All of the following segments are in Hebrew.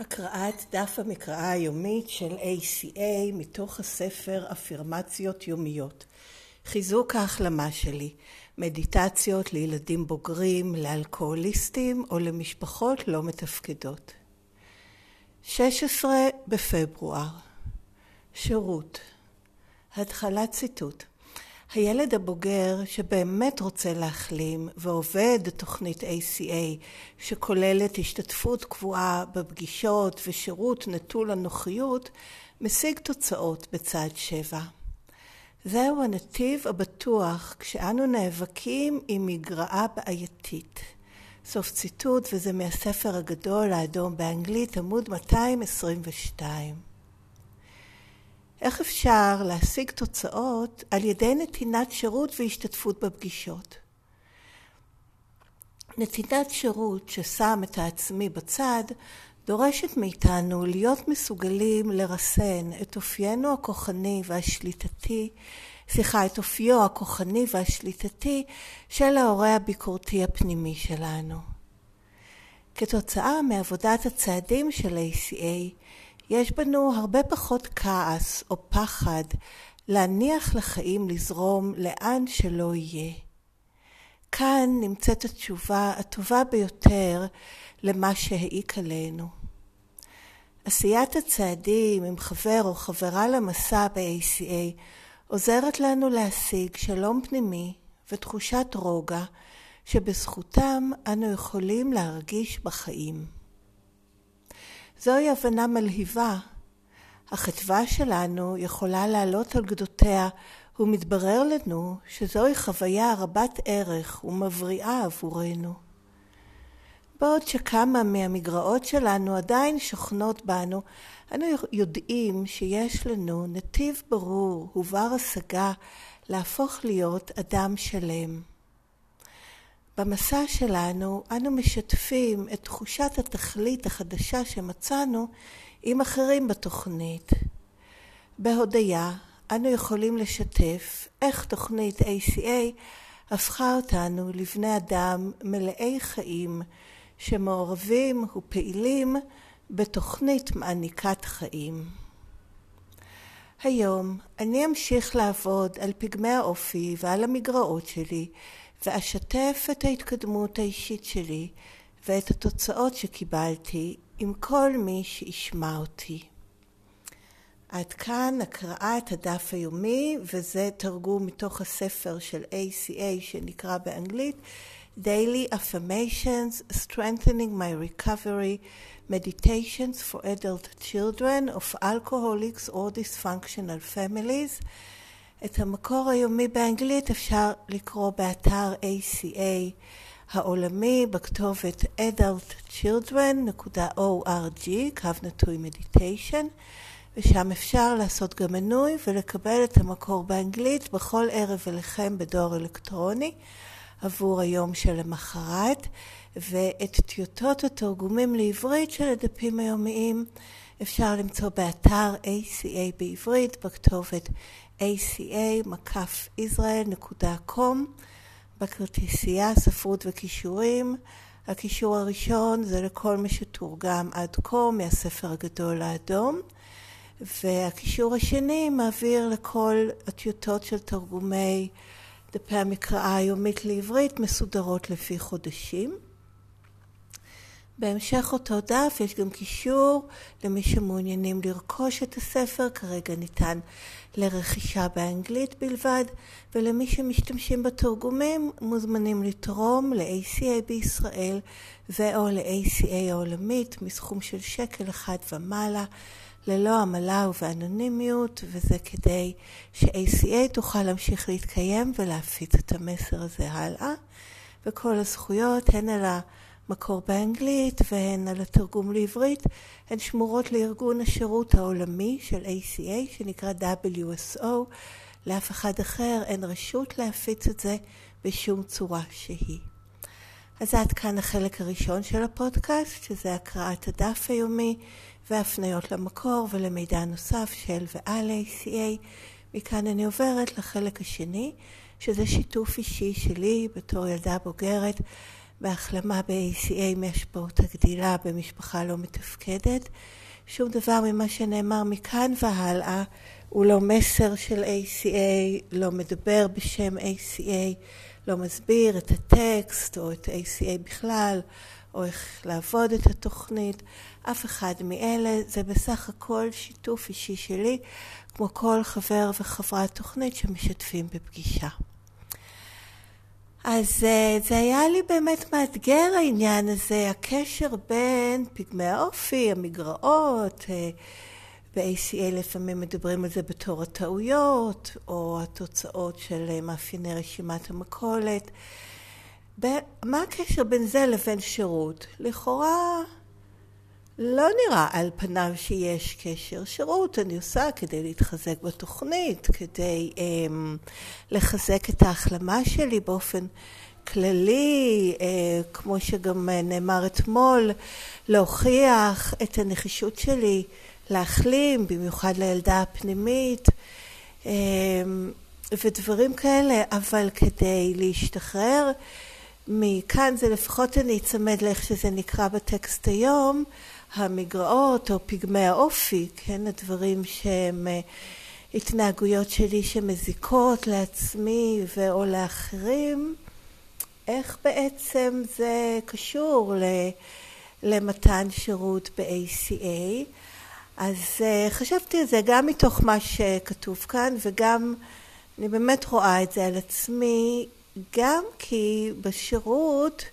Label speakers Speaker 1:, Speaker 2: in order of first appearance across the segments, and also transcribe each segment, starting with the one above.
Speaker 1: הקראת דף המקראה היומית של ACA מתוך הספר אפירמציות יומיות. חיזוק ההחלמה שלי, מדיטציות לילדים בוגרים, לאלכוהוליסטים או למשפחות לא מתפקדות. 16 בפברואר שירות התחלת ציטוט הילד הבוגר שבאמת רוצה להחלים ועובד תוכנית ACA שכוללת השתתפות קבועה בפגישות ושירות נטול הנוחיות משיג תוצאות בצד שבע. זהו הנתיב הבטוח כשאנו נאבקים עם מגרעה בעייתית. סוף ציטוט וזה מהספר הגדול האדום באנגלית עמוד 222 איך אפשר להשיג תוצאות על ידי נתינת שירות והשתתפות בפגישות? נתינת שירות ששם את העצמי בצד דורשת מאיתנו להיות מסוגלים לרסן את אופיינו הכוחני והשליטתי, סליחה, את אופיו הכוחני והשליטתי של ההורה הביקורתי הפנימי שלנו. כתוצאה מעבודת הצעדים של ACA, יש בנו הרבה פחות כעס או פחד להניח לחיים לזרום לאן שלא יהיה. כאן נמצאת התשובה הטובה ביותר למה שהעיק עלינו. עשיית הצעדים עם חבר או חברה למסע ב-ACA עוזרת לנו להשיג שלום פנימי ותחושת רוגע שבזכותם אנו יכולים להרגיש בחיים. זוהי הבנה מלהיבה. החטבה שלנו יכולה לעלות על גדותיה ומתברר לנו שזוהי חוויה רבת ערך ומבריאה עבורנו. בעוד שכמה מהמגרעות שלנו עדיין שוכנות בנו, אנו יודעים שיש לנו נתיב ברור ובר השגה להפוך להיות אדם שלם. במסע שלנו אנו משתפים את תחושת התכלית החדשה שמצאנו עם אחרים בתוכנית. בהודיה אנו יכולים לשתף איך תוכנית ACA הפכה אותנו לבני אדם מלאי חיים שמעורבים ופעילים בתוכנית מעניקת חיים. היום אני אמשיך לעבוד על פגמי האופי ועל המגרעות שלי ואשתף את ההתקדמות האישית שלי ואת התוצאות שקיבלתי עם כל מי שישמע אותי. עד כאן הקראת הדף היומי, וזה תרגום מתוך הספר של ACA שנקרא באנגלית Daily Affirmations Strengthening My Recovery Meditations for Adult Children of Alcoholics or Dysfunctional Families את המקור היומי באנגלית אפשר לקרוא באתר ACA העולמי בכתובת adultchildren.org, קו נטוי מדיטיישן, ושם אפשר לעשות גם מנוי ולקבל את המקור באנגלית בכל ערב אליכם בדואר אלקטרוני עבור היום שלמחרת, ואת טיוטות התרגומים לעברית של הדפים היומיים אפשר למצוא באתר ACA בעברית בכתובת aca-israel.com בכרטיסייה ספרות וכישורים. הקישור הראשון זה לכל מי שתורגם עד כה מהספר הגדול האדום והקישור השני מעביר לכל הטיוטות של תרגומי דפי המקראה היומית לעברית מסודרות לפי חודשים. בהמשך אותו דף יש גם קישור למי שמעוניינים לרכוש את הספר, כרגע ניתן לרכישה באנגלית בלבד, ולמי שמשתמשים בתרגומים מוזמנים לתרום ל-ACA בישראל ו/או ל-ACA העולמית מסכום של שקל אחד ומעלה, ללא עמלה ובאנונימיות, וזה כדי ש-ACA תוכל להמשיך להתקיים ולהפיץ את המסר הזה הלאה. וכל הזכויות הן על. מקור באנגלית והן על התרגום לעברית, הן שמורות לארגון השירות העולמי של ACA שנקרא WSO. לאף אחד אחר אין רשות להפיץ את זה בשום צורה שהיא. אז עד כאן החלק הראשון של הפודקאסט, שזה הקראת הדף היומי והפניות למקור ולמידע נוסף של ועל ACA. מכאן אני עוברת לחלק השני, שזה שיתוף אישי שלי בתור ילדה בוגרת בהחלמה ב-ACA מהשפעות הגדילה במשפחה לא מתפקדת. שום דבר ממה שנאמר מכאן והלאה הוא לא מסר של ACA, לא מדבר בשם ACA, לא מסביר את הטקסט או את ACA בכלל, או איך לעבוד את התוכנית. אף אחד מאלה, זה בסך הכל שיתוף אישי שלי, כמו כל חבר וחברת תוכנית שמשתפים בפגישה. אז אה, זה היה לי באמת מאתגר העניין הזה, הקשר בין פגמי האופי, המגרעות, אה, ב-ACA לפעמים מדברים על זה בתור הטעויות, או התוצאות של אה, מאפייני רשימת המכולת. מה הקשר בין זה לבין שירות? לכאורה לא נראה על פניו שיש קשר. שירות אני עושה כדי להתחזק בתוכנית, כדי um, לחזק את ההחלמה שלי באופן כללי, uh, כמו שגם נאמר אתמול, להוכיח את הנחישות שלי להחלים, במיוחד לילדה הפנימית, um, ודברים כאלה, אבל כדי להשתחרר מכאן זה לפחות אני אצמד לאיך שזה נקרא בטקסט היום, המגרעות או פגמי האופי, כן, הדברים שהם אה, התנהגויות שלי שמזיקות לעצמי ואו לאחרים, איך בעצם זה קשור למתן שירות ב-ACA. אז אה, חשבתי על זה גם מתוך מה שכתוב כאן וגם אני באמת רואה את זה על עצמי, גם כי בשירות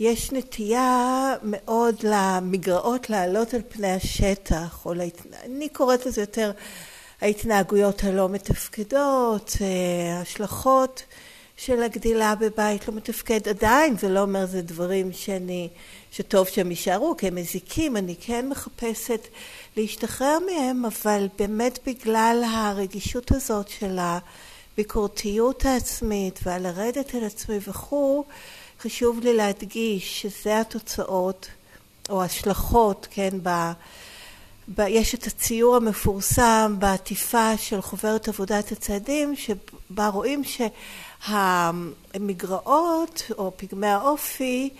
Speaker 1: יש נטייה מאוד למגרעות לעלות על פני השטח, או להת... אני קוראת לזה יותר ההתנהגויות הלא מתפקדות, אה, השלכות של הגדילה בבית לא מתפקד. עדיין זה לא אומר זה דברים שאני, שטוב שהם יישארו, כי הם מזיקים, אני כן מחפשת להשתחרר מהם, אבל באמת בגלל הרגישות הזאת של הביקורתיות העצמית ועל לרדת על עצמי וכו', חשוב לי להדגיש שזה התוצאות או השלכות, כן, ב... ב... יש את הציור המפורסם בעטיפה של חוברת עבודת הצעדים, שבה רואים שהמגרעות או פגמי האופי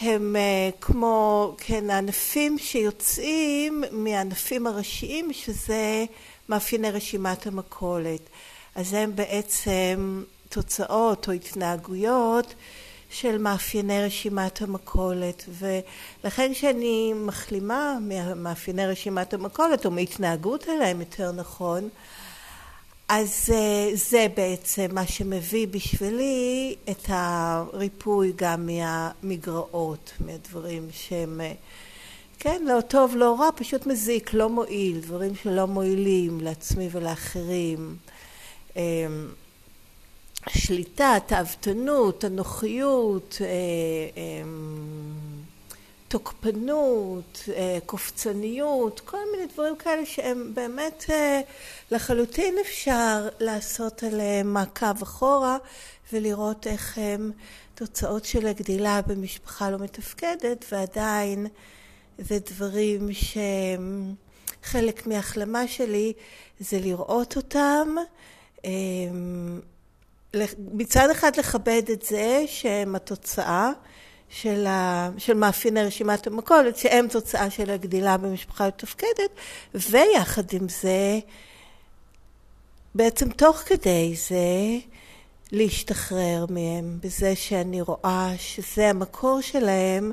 Speaker 1: הם אה, כמו, כן, הענפים שיוצאים מהענפים הראשיים, שזה מאפייני רשימת המכולת. אז הם בעצם תוצאות או התנהגויות של מאפייני רשימת המכולת ולכן כשאני מחלימה ממאפייני רשימת המכולת או מהתנהגות עליהם יותר נכון אז אה, זה בעצם מה שמביא בשבילי את הריפוי גם מהמגרעות, מהדברים שהם אה, כן, לא טוב, לא רע, פשוט מזיק, לא מועיל, דברים שלא מועילים לעצמי ולאחרים. השליטה, התאוותנות, הנוחיות, אה, אמ, תוקפנות, אה, קופצניות, כל מיני דברים כאלה שהם באמת אה, לחלוטין אפשר לעשות עליהם מעקב אחורה ולראות איך הם תוצאות של הגדילה במשפחה לא מתפקדת ועדיין זה דברים שהם חלק מהחלמה שלי זה לראות אותם אמ, מצד אחד לכבד את זה שהם התוצאה של, ה, של מאפייני רשימת המכולת, שהם תוצאה של הגדילה במשפחה מתפקדת, ויחד עם זה, בעצם תוך כדי זה, להשתחרר מהם, בזה שאני רואה שזה המקור שלהם,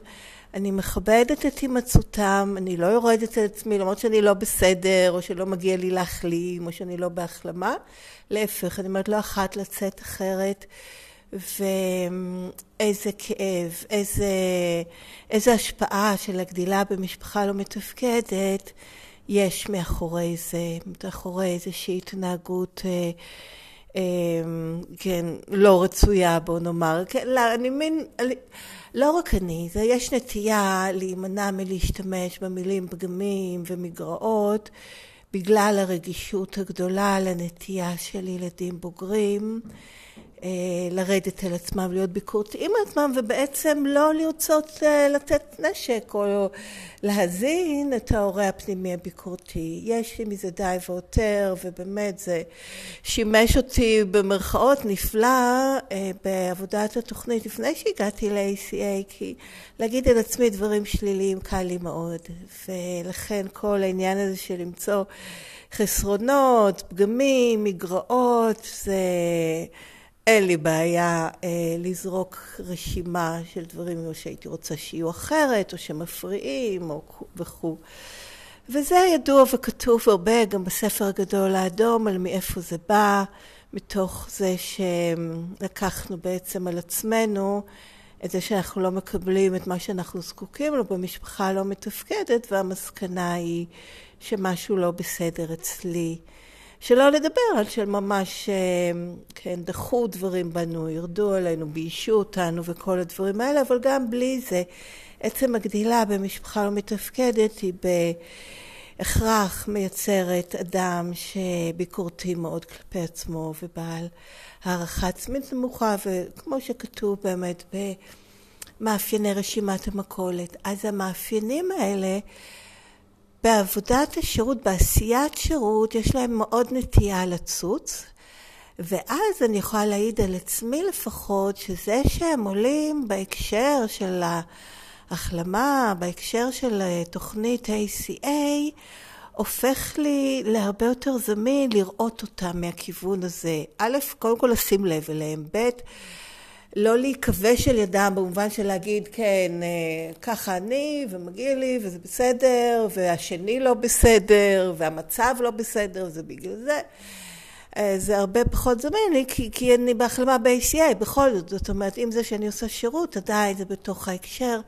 Speaker 1: אני מכבדת את הימצאותם, אני לא יורדת על עצמי, למרות שאני לא בסדר, או שלא מגיע לי להחלים, או שאני לא בהחלמה. להפך, אני אומרת לא אחת לצאת אחרת, ואיזה כאב, איזה, איזה השפעה של הגדילה במשפחה לא מתפקדת יש מאחורי זה, מאחורי איזושהי התנהגות אה, כן, לא רצויה, בוא נאמר. כן, לא, אני מין... לא רק אני, זה יש נטייה להימנע מלהשתמש במילים פגמים ומגרעות בגלל הרגישות הגדולה לנטייה של ילדים בוגרים לרדת על עצמם, להיות ביקורתיים על עצמם, ובעצם לא לרצות לתת נשק או להזין את ההורה הפנימי הביקורתי. יש לי מזה די והותר, ובאמת זה שימש אותי במרכאות נפלא בעבודת התוכנית לפני שהגעתי ל-ACA, כי להגיד על עצמי דברים שליליים קל לי מאוד, ולכן כל העניין הזה של למצוא חסרונות, פגמים, מגרעות, זה... אין לי בעיה אה, לזרוק רשימה של דברים או שהייתי רוצה שיהיו אחרת, או שמפריעים, או וכו'. וזה ידוע וכתוב הרבה גם בספר הגדול האדום על מאיפה זה בא, מתוך זה שלקחנו בעצם על עצמנו את זה שאנחנו לא מקבלים את מה שאנחנו זקוקים לו במשפחה הלא מתפקדת, והמסקנה היא שמשהו לא בסדר אצלי. שלא לדבר על שממש, כן, דחו דברים בנו, ירדו עלינו, ביישו אותנו וכל הדברים האלה, אבל גם בלי זה, עצם הגדילה במשפחה לא מתפקדת היא בהכרח מייצרת אדם שביקורתי מאוד כלפי עצמו ובעל הערכה עצמית נמוכה, וכמו שכתוב באמת במאפייני רשימת המכולת. אז המאפיינים האלה בעבודת השירות, בעשיית שירות, יש להם מאוד נטייה לצוץ, ואז אני יכולה להעיד על עצמי לפחות, שזה שהם עולים בהקשר של ההחלמה, בהקשר של תוכנית ACA, הופך לי להרבה יותר זמין לראות אותם מהכיוון הזה. א', קודם כל לשים לב אליהם, ב', לא להיכבש על ידם במובן של להגיד כן ככה אני ומגיע לי וזה בסדר והשני לא בסדר והמצב לא בסדר זה בגלל זה. זה הרבה פחות זמין לי כי, כי אני בהחלמה ב-ACA בכל זאת. זאת אומרת אם זה שאני עושה שירות עדיין זה בתוך ההקשר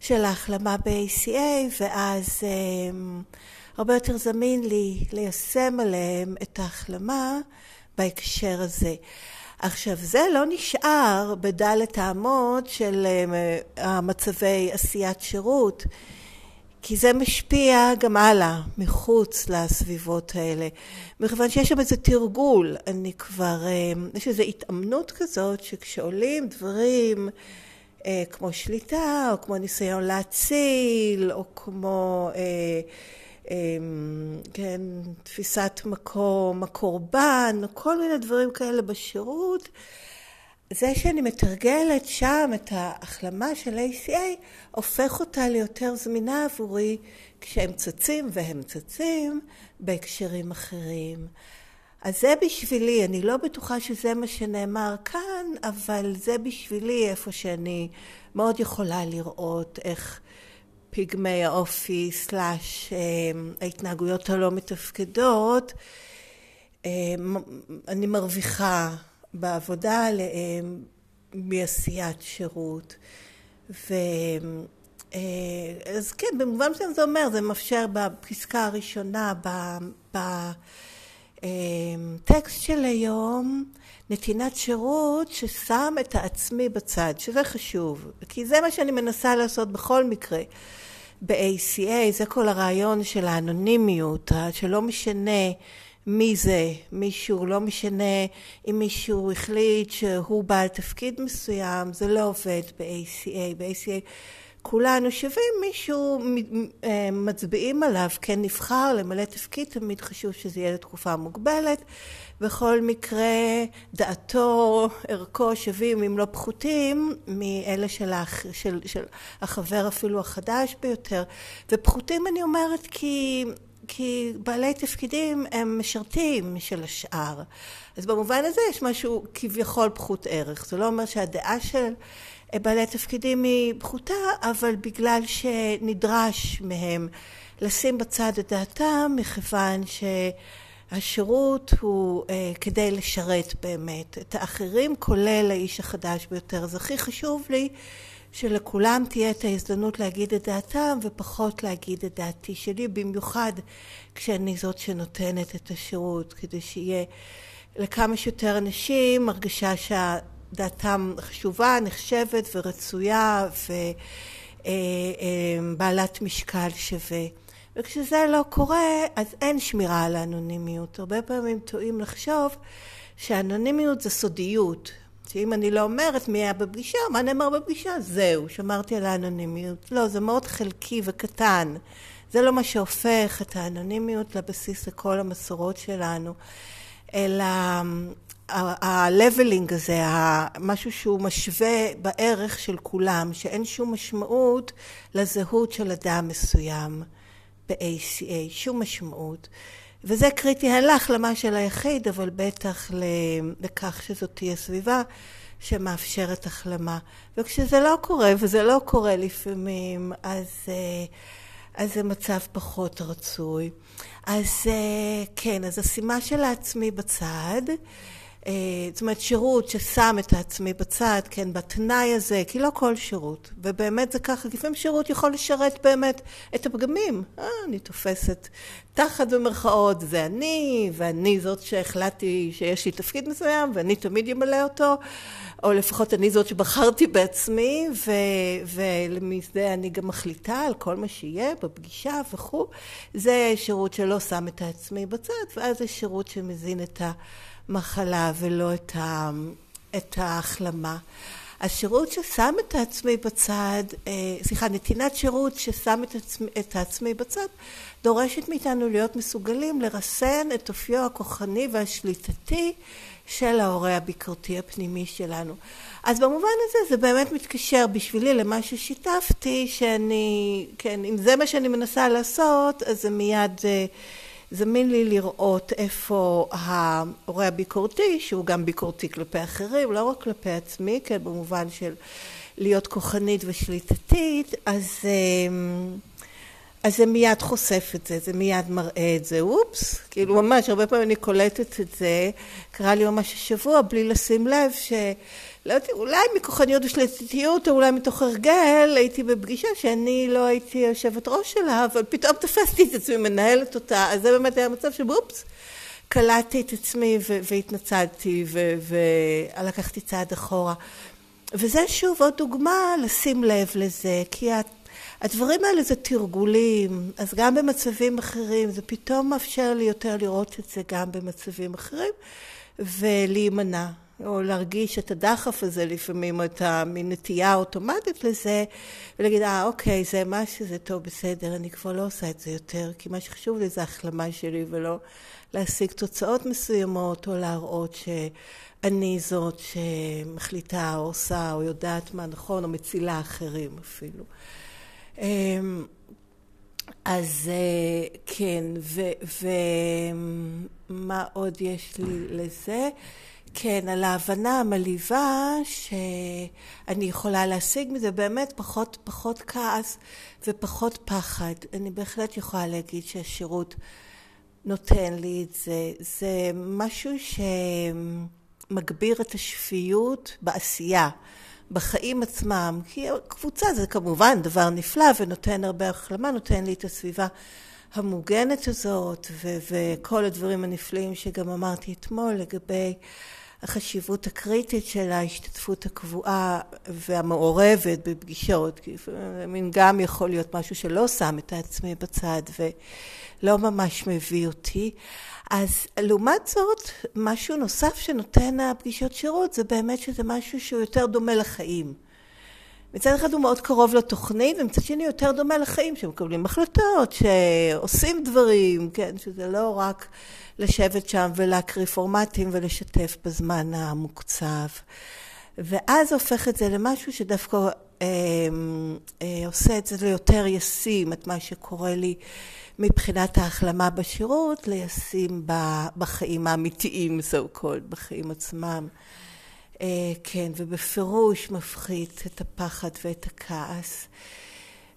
Speaker 1: של ההחלמה ב-ACA ואז הרבה יותר זמין לי ליישם עליהם את ההחלמה בהקשר הזה עכשיו זה לא נשאר בדלת האמות של המצבי עשיית שירות כי זה משפיע גם הלאה, מחוץ לסביבות האלה. מכיוון שיש שם איזה תרגול, אני כבר, יש איזו התאמנות כזאת שכשעולים דברים כמו שליטה, או כמו ניסיון להציל, או כמו כן, תפיסת מקום, הקורבן, כל מיני דברים כאלה בשירות, זה שאני מתרגלת שם את ההחלמה של ACA, הופך אותה ליותר זמינה עבורי כשהם צצים, והם צצים, בהקשרים אחרים. אז זה בשבילי, אני לא בטוחה שזה מה שנאמר כאן, אבל זה בשבילי איפה שאני מאוד יכולה לראות איך פגמי האופי סלאש ההתנהגויות הלא מתפקדות, אני מרוויחה בעבודה עליהם מעשיית שירות. ו... אז כן, במובן מסוים זה אומר, זה מאפשר בפסקה הראשונה בטקסט של היום נתינת שירות ששם את העצמי בצד, שזה חשוב, כי זה מה שאני מנסה לעשות בכל מקרה. ב-ACA, זה כל הרעיון של האנונימיות, שלא משנה מי זה, מישהו, לא משנה אם מישהו החליט שהוא בעל תפקיד מסוים, זה לא עובד ב-ACA. ב-ACA כולנו שווים, מישהו מצביעים עליו, כן נבחר למלא תפקיד, תמיד חשוב שזה יהיה לתקופה מוגבלת. בכל מקרה דעתו, ערכו שווים אם לא פחותים מאלה של, האח, של, של החבר אפילו החדש ביותר. ופחותים אני אומרת כי, כי בעלי תפקידים הם משרתים של השאר. אז במובן הזה יש משהו כביכול פחות ערך. זה לא אומר שהדעה של בעלי תפקידים היא פחותה, אבל בגלל שנדרש מהם לשים בצד את דעתם, מכיוון שהשירות הוא כדי לשרת באמת את האחרים, כולל האיש החדש ביותר. אז הכי חשוב לי שלכולם תהיה את ההזדמנות להגיד את דעתם ופחות להגיד את דעתי שלי, במיוחד כשאני זאת שנותנת את השירות, כדי שיהיה לכמה שיותר אנשים הרגשה שדעתם חשובה, נחשבת ורצויה ובעלת משקל שווה. וכשזה לא קורה, אז אין שמירה על האנונימיות. הרבה פעמים טועים לחשוב שהאנונימיות זה סודיות. שאם אני לא אומרת מי היה בפגישה, מה נאמר בפגישה, זהו, שמרתי על האנונימיות. לא, זה מאוד חלקי וקטן. זה לא מה שהופך את האנונימיות לבסיס לכל המסורות שלנו, אלא ה-leveling הזה, משהו שהוא משווה בערך של כולם, שאין שום משמעות לזהות של אדם מסוים ב-ACA, שום משמעות. וזה קריטי הלך למה של היחיד, אבל בטח לכך שזאת תהיה סביבה שמאפשרת החלמה. וכשזה לא קורה, וזה לא קורה לפעמים, אז, אה, אז זה מצב פחות רצוי. אז אה, כן, אז השימה של העצמי בצד. אה, זאת אומרת שירות ששם את העצמי בצד, כן, בתנאי הזה, כי לא כל שירות, ובאמת זה ככה, לפעמים שירות יכול לשרת באמת את הפגמים. אה, אני תופסת תחת במרכאות, זה אני, ואני זאת שהחלטתי שיש לי תפקיד מסוים, ואני תמיד אמלא אותו, או לפחות אני זאת שבחרתי בעצמי, ו, ולמזה אני גם מחליטה על כל מה שיהיה בפגישה וכו'. זה שירות שלא שם את העצמי בצד, ואז זה שירות שמזין את ה... המחלה ולא את, ה, את ההחלמה. השירות ששם את העצמי בצד, אה, סליחה, נתינת שירות ששם את, עצמי, את העצמי בצד, דורשת מאיתנו להיות מסוגלים לרסן את אופיו הכוחני והשליטתי של ההורה הביקורתי הפנימי שלנו. אז במובן הזה זה באמת מתקשר בשבילי למה ששיתפתי, שאני, כן, אם זה מה שאני מנסה לעשות, אז זה מיד... אה, זמין לי לראות איפה ההורה הביקורתי, שהוא גם ביקורתי כלפי אחרים, לא רק כלפי עצמי, כן, במובן של להיות כוחנית ושליטתית, אז, אמ, אז זה מיד חושף את זה, זה מיד מראה את זה, אופס, כאילו ממש, הרבה פעמים אני קולטת את זה, קרה לי ממש השבוע בלי לשים לב ש... לא יודעת, אולי מכוחניות ושליטתיות, או אולי מתוך הרגל, הייתי בפגישה שאני לא הייתי יושבת ראש שלה, אבל פתאום תפסתי את עצמי מנהלת אותה, אז זה באמת היה מצב שבו אופס, קלטתי את עצמי והתנצלתי ולקחתי צעד אחורה. וזה שוב עוד דוגמה לשים לב לזה, כי הדברים האלה זה תרגולים, אז גם במצבים אחרים, זה פתאום מאפשר לי יותר לראות את זה גם במצבים אחרים, ולהימנע. או להרגיש את הדחף הזה לפעמים, או את המין נטייה האוטומטית לזה, ולהגיד, אה, אוקיי, זה מה שזה טוב, בסדר, אני כבר לא עושה את זה יותר, כי מה שחשוב לי זה החלמה שלי, ולא להשיג תוצאות מסוימות, או להראות שאני זאת שמחליטה, או עושה, או יודעת מה נכון, או מצילה אחרים אפילו. אז אה, כן, ומה עוד יש לי לזה? כן, על ההבנה המלהיבה שאני יכולה להשיג מזה באמת פחות, פחות כעס ופחות פחד. אני בהחלט יכולה להגיד שהשירות נותן לי את זה. זה משהו שמגביר את השפיות בעשייה, בחיים עצמם. כי קבוצה זה כמובן דבר נפלא ונותן הרבה החלמה, נותן לי את הסביבה המוגנת הזאת ו- וכל הדברים הנפלאים שגם אמרתי אתמול לגבי החשיבות הקריטית של ההשתתפות הקבועה והמעורבת בפגישות, כי לפעמים גם יכול להיות משהו שלא שם את העצמי בצד ולא ממש מביא אותי. אז לעומת זאת, משהו נוסף שנותן הפגישות שירות זה באמת שזה משהו שהוא יותר דומה לחיים. מצד אחד הוא מאוד קרוב לתוכנית, ומצד שני יותר דומה לחיים, שמקבלים החלטות, שעושים דברים, כן, שזה לא רק לשבת שם ולהקריא פורמטים ולשתף בזמן המוקצב. ואז הופך את זה למשהו שדווקא אה, אה, עושה את זה ליותר ישים, את מה שקורה לי מבחינת ההחלמה בשירות, לישים בחיים האמיתיים, so called, בחיים עצמם. אה, כן, ובפירוש מפחית את הפחד ואת הכעס.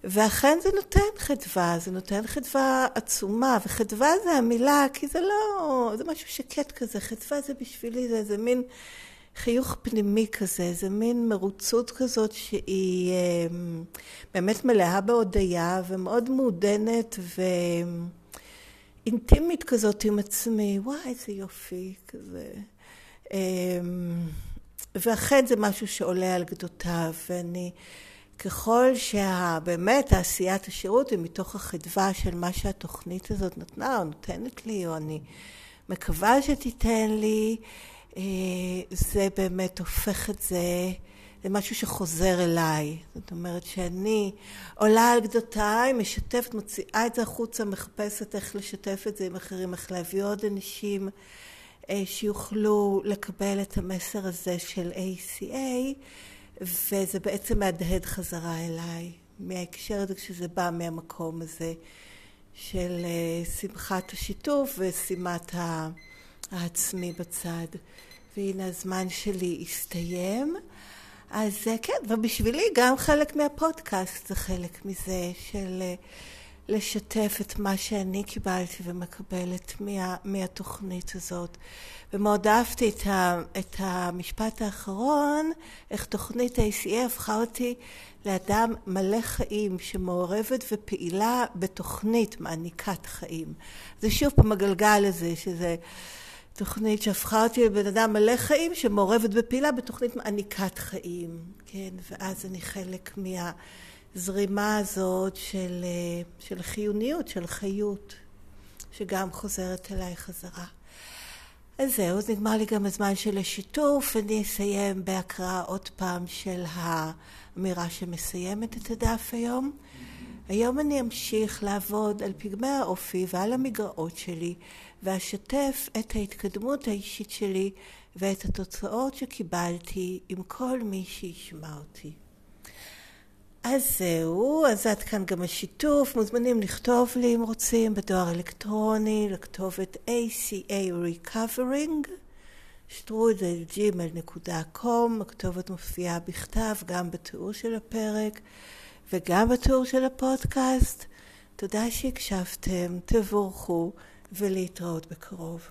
Speaker 1: ואכן זה נותן חדווה, זה נותן חדווה עצומה, וחדווה זה המילה, כי זה לא, זה משהו שקט כזה, חדווה זה בשבילי, זה איזה מין חיוך פנימי כזה, זה מין מרוצות כזאת שהיא אה, באמת מלאה בהודיה ומאוד מעודנת ואינטימית כזאת עם עצמי, וואי איזה יופי כזה. אה, ואכן זה משהו שעולה על גדותיו, ואני, ככל שבאמת עשיית השירות היא מתוך החדווה של מה שהתוכנית הזאת נתנה או נותנת לי, או אני מקווה שתיתן לי, אה, זה באמת הופך את זה למשהו שחוזר אליי. זאת אומרת שאני עולה על גדותיי, משתפת, מוציאה את זה החוצה, מחפשת איך לשתף את זה עם אחרים, איך להביא עוד אנשים שיוכלו לקבל את המסר הזה של ACA, וזה בעצם מהדהד חזרה אליי, מההקשר הזה כשזה בא מהמקום הזה של אה, שמחת השיתוף ושימת העצמי בצד. והנה הזמן שלי הסתיים. אז אה, כן, ובשבילי גם חלק מהפודקאסט זה חלק מזה של לשתף את מה שאני קיבלתי ומקבלת מה, מהתוכנית הזאת. ומאוד אהבתי את, ה, את המשפט האחרון, איך תוכנית ה-ACA הפכה אותי לאדם מלא חיים, שמעורבת ופעילה בתוכנית מעניקת חיים. זה שוב פעם הגלגל הזה, שזה תוכנית שהפכה אותי לבן אדם מלא חיים, שמעורבת ופעילה בתוכנית מעניקת חיים, כן? ואז אני חלק מה... הזרימה הזאת של, אה, של חיוניות, של חיות, שגם חוזרת אליי חזרה. אז זהו, אז נגמר לי גם הזמן של השיתוף, אני אסיים בהקראה עוד פעם של האמירה שמסיימת את הדף היום. היום אני אמשיך לעבוד על פגמי האופי ועל המגרעות שלי, ואשתף את ההתקדמות האישית שלי ואת התוצאות שקיבלתי עם כל מי שישמע אותי. אז זהו, אז עד כאן גם השיתוף. מוזמנים לכתוב לי אם רוצים בדואר אלקטרוני לכתובת ACA Recovering, שטרודל gmail.com, הכתובת מופיעה בכתב גם בתיאור של הפרק וגם בתיאור של הפודקאסט. תודה שהקשבתם, תבורכו ולהתראות בקרוב.